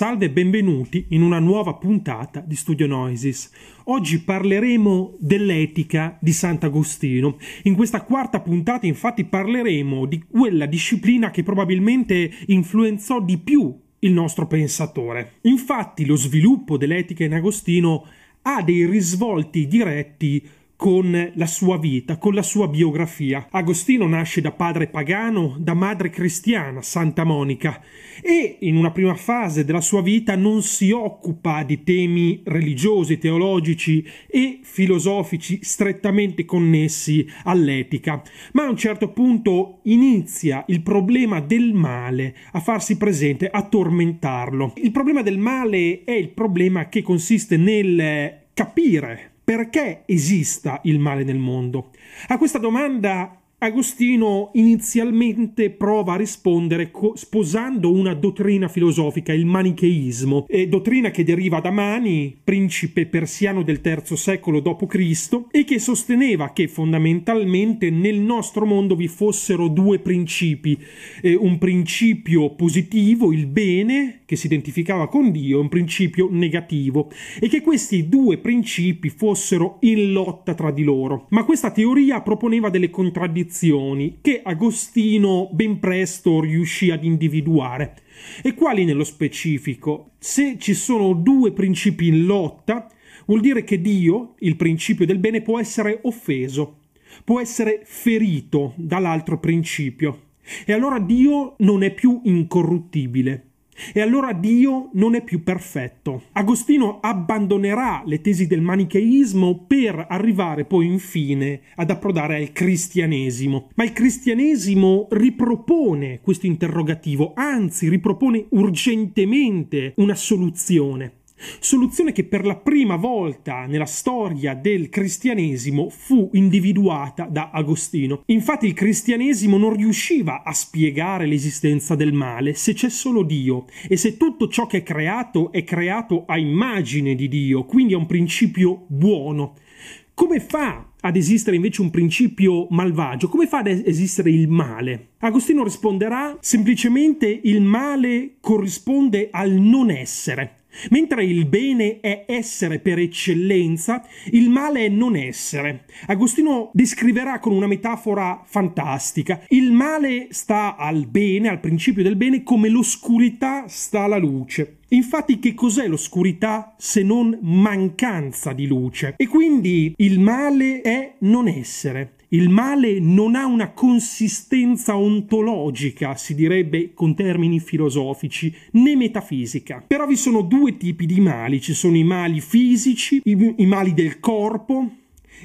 Salve e benvenuti in una nuova puntata di Studio Noisis. Oggi parleremo dell'etica di Sant'Agostino. In questa quarta puntata infatti parleremo di quella disciplina che probabilmente influenzò di più il nostro pensatore. Infatti lo sviluppo dell'etica in Agostino ha dei risvolti diretti con la sua vita, con la sua biografia. Agostino nasce da padre pagano, da madre cristiana, Santa Monica, e in una prima fase della sua vita non si occupa di temi religiosi, teologici e filosofici strettamente connessi all'etica, ma a un certo punto inizia il problema del male a farsi presente, a tormentarlo. Il problema del male è il problema che consiste nel capire perché esista il male nel mondo? A questa domanda Agostino inizialmente prova a rispondere sposando una dottrina filosofica, il manicheismo, dottrina che deriva da Mani, principe persiano del III secolo d.C., e che sosteneva che fondamentalmente nel nostro mondo vi fossero due principi, un principio positivo, il bene, che si identificava con Dio, e un principio negativo, e che questi due principi fossero in lotta tra di loro. Ma questa teoria proponeva delle contraddizioni che Agostino ben presto riuscì ad individuare. E quali nello specifico? Se ci sono due principi in lotta, vuol dire che Dio, il principio del bene, può essere offeso, può essere ferito dall'altro principio. E allora Dio non è più incorruttibile. E allora Dio non è più perfetto. Agostino abbandonerà le tesi del manicheismo per arrivare poi infine ad approdare al cristianesimo. Ma il cristianesimo ripropone questo interrogativo, anzi ripropone urgentemente una soluzione. Soluzione che per la prima volta nella storia del cristianesimo fu individuata da Agostino. Infatti il cristianesimo non riusciva a spiegare l'esistenza del male se c'è solo Dio e se tutto ciò che è creato è creato a immagine di Dio, quindi è un principio buono. Come fa ad esistere invece un principio malvagio? Come fa ad esistere il male? Agostino risponderà semplicemente il male corrisponde al non essere. Mentre il bene è essere per eccellenza, il male è non essere. Agostino descriverà con una metafora fantastica. Il male sta al bene, al principio del bene, come l'oscurità sta alla luce. Infatti che cos'è l'oscurità se non mancanza di luce? E quindi il male è non essere. Il male non ha una consistenza ontologica, si direbbe con termini filosofici, né metafisica. Però vi sono due tipi di mali, ci sono i mali fisici, i, i mali del corpo,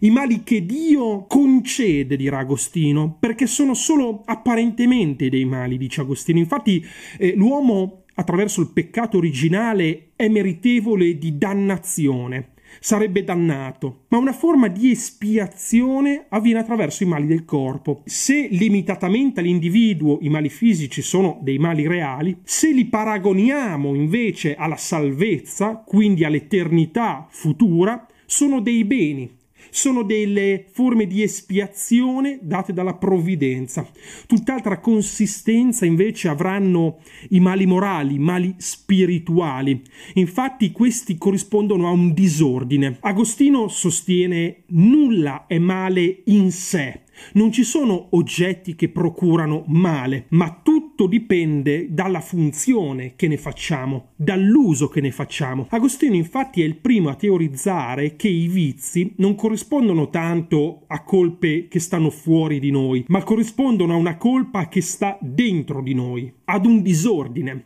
i mali che Dio concede, dirà Agostino, perché sono solo apparentemente dei mali, dice Agostino. Infatti eh, l'uomo attraverso il peccato originale è meritevole di dannazione sarebbe dannato, ma una forma di espiazione avviene attraverso i mali del corpo. Se limitatamente all'individuo i mali fisici sono dei mali reali, se li paragoniamo invece alla salvezza, quindi all'eternità futura, sono dei beni, sono delle forme di espiazione date dalla provvidenza. Tutt'altra consistenza invece avranno i mali morali, i mali spirituali. Infatti questi corrispondono a un disordine. Agostino sostiene nulla è male in sé, non ci sono oggetti che procurano male, ma tutto dipende dalla funzione che ne facciamo, dall'uso che ne facciamo. Agostino infatti è il primo a teorizzare che i vizi non corrispondono tanto a colpe che stanno fuori di noi, ma corrispondono a una colpa che sta dentro di noi, ad un disordine.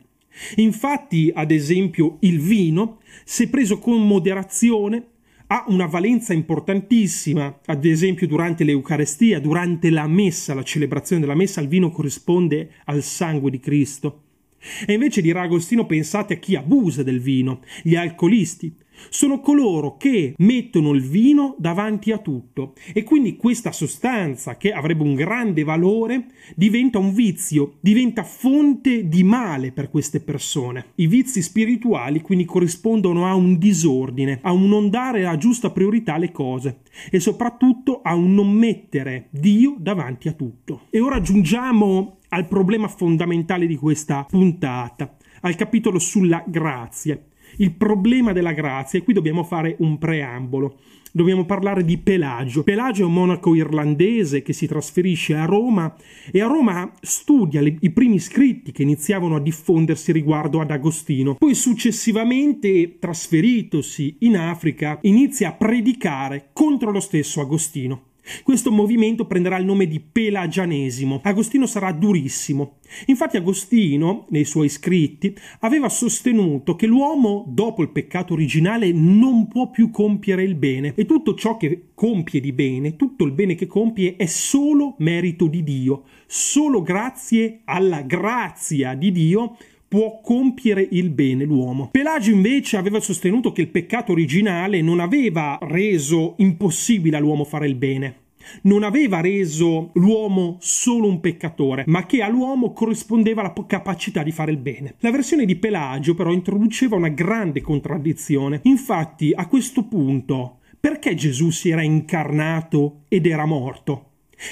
Infatti, ad esempio, il vino, se preso con moderazione, ha una valenza importantissima, ad esempio durante l'Eucarestia, durante la messa, la celebrazione della messa, il vino corrisponde al sangue di Cristo. E invece dirà Agostino pensate a chi abusa del vino, gli alcolisti. Sono coloro che mettono il vino davanti a tutto e quindi questa sostanza che avrebbe un grande valore diventa un vizio, diventa fonte di male per queste persone. I vizi spirituali quindi corrispondono a un disordine, a un non dare la giusta priorità alle cose e soprattutto a un non mettere Dio davanti a tutto. E ora giungiamo al problema fondamentale di questa puntata, al capitolo sulla grazia. Il problema della grazia, e qui dobbiamo fare un preambolo. Dobbiamo parlare di Pelagio. Pelagio è un monaco irlandese che si trasferisce a Roma e a Roma studia le, i primi scritti che iniziavano a diffondersi riguardo ad Agostino. Poi successivamente, trasferitosi in Africa, inizia a predicare contro lo stesso Agostino. Questo movimento prenderà il nome di pelagianesimo. Agostino sarà durissimo. Infatti Agostino, nei suoi scritti, aveva sostenuto che l'uomo, dopo il peccato originale, non può più compiere il bene e tutto ciò che compie di bene, tutto il bene che compie è solo merito di Dio, solo grazie alla grazia di Dio può compiere il bene l'uomo. Pelagio invece aveva sostenuto che il peccato originale non aveva reso impossibile all'uomo fare il bene. Non aveva reso l'uomo solo un peccatore, ma che all'uomo corrispondeva la capacità di fare il bene. La versione di Pelagio però introduceva una grande contraddizione. Infatti, a questo punto, perché Gesù si era incarnato ed era morto?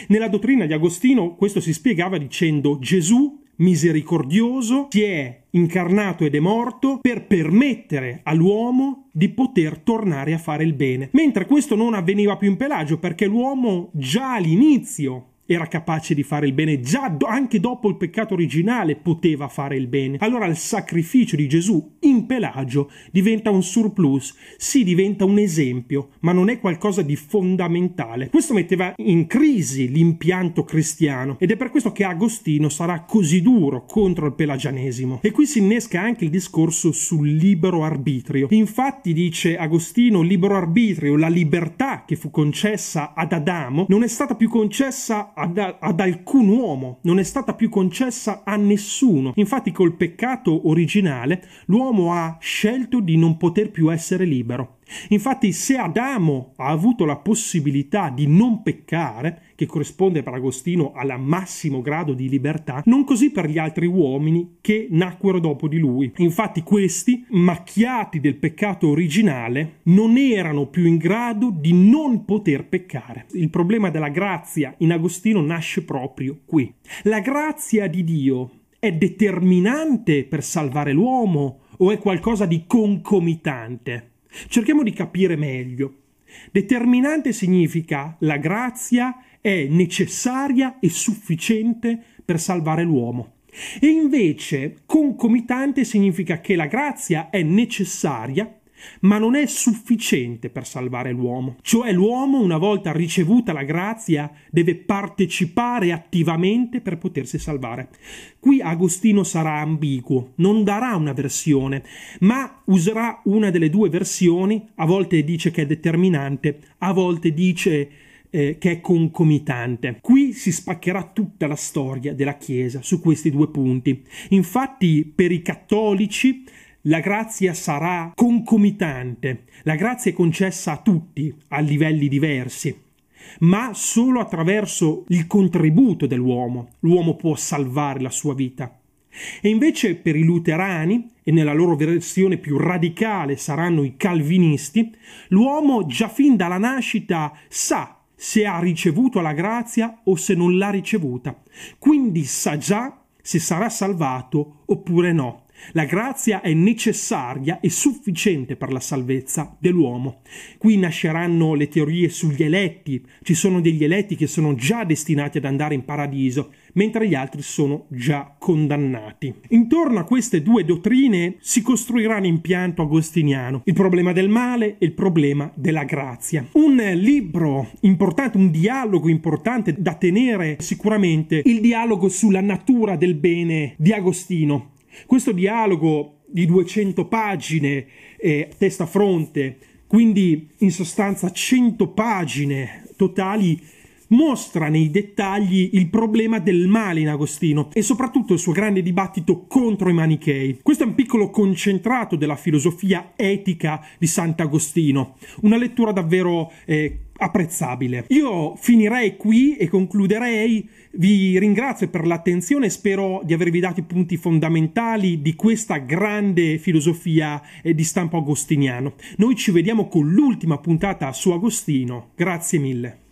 Nella dottrina di Agostino questo si spiegava dicendo Gesù misericordioso si è incarnato ed è morto per permettere all'uomo di poter tornare a fare il bene. Mentre questo non avveniva più in Pelagio perché l'uomo già all'inizio era capace di fare il bene, già do- anche dopo il peccato originale poteva fare il bene. Allora il sacrificio di Gesù in Pelagio diventa un surplus, sì diventa un esempio, ma non è qualcosa di fondamentale. Questo metteva in crisi l'impianto cristiano ed è per questo che Agostino sarà così duro contro il pelagianesimo. E qui si innesca anche il discorso sul libero arbitrio. Infatti dice Agostino, libero arbitrio, la libertà che fu concessa ad Adamo non è stata più concessa ad, ad, alcun uomo, non è stata più concessa a nessuno. Infatti col peccato originale l'uomo ha scelto di non poter più essere libero. Infatti, se Adamo ha avuto la possibilità di non peccare, che corrisponde per Agostino al massimo grado di libertà, non così per gli altri uomini che nacquero dopo di lui. Infatti, questi, macchiati del peccato originale, non erano più in grado di non poter peccare. Il problema della grazia in Agostino nasce proprio qui. La grazia di Dio è determinante per salvare l'uomo o è qualcosa di concomitante? Cerchiamo di capire meglio. Determinante significa la grazia è necessaria e sufficiente per salvare l'uomo. E invece concomitante significa che la grazia è necessaria ma non è sufficiente per salvare l'uomo. Cioè l'uomo, una volta ricevuta la grazia, deve partecipare attivamente per potersi salvare. Qui Agostino sarà ambiguo, non darà una versione, ma userà una delle due versioni, a volte dice che è determinante, a volte dice eh, che è concomitante. Qui si spaccherà tutta la storia della Chiesa su questi due punti. Infatti, per i cattolici la grazia sarà concomitante, la grazia è concessa a tutti a livelli diversi, ma solo attraverso il contributo dell'uomo l'uomo può salvare la sua vita. E invece per i luterani, e nella loro versione più radicale saranno i calvinisti, l'uomo già fin dalla nascita sa se ha ricevuto la grazia o se non l'ha ricevuta, quindi sa già se sarà salvato oppure no. La grazia è necessaria e sufficiente per la salvezza dell'uomo. Qui nasceranno le teorie sugli eletti. Ci sono degli eletti che sono già destinati ad andare in paradiso, mentre gli altri sono già condannati. Intorno a queste due dottrine si costruirà un impianto agostiniano, il problema del male e il problema della grazia. Un libro importante, un dialogo importante da tenere sicuramente il dialogo sulla natura del bene di Agostino questo dialogo di 200 pagine, eh, testa fronte, quindi in sostanza 100 pagine totali, mostra nei dettagli il problema del male in Agostino e soprattutto il suo grande dibattito contro i manichei. Questo è un piccolo concentrato della filosofia etica di Sant'Agostino, una lettura davvero eh, apprezzabile. Io finirei qui e concluderei. Vi ringrazio per l'attenzione e spero di avervi dato i punti fondamentali di questa grande filosofia eh, di stampo agostiniano. Noi ci vediamo con l'ultima puntata su Agostino. Grazie mille.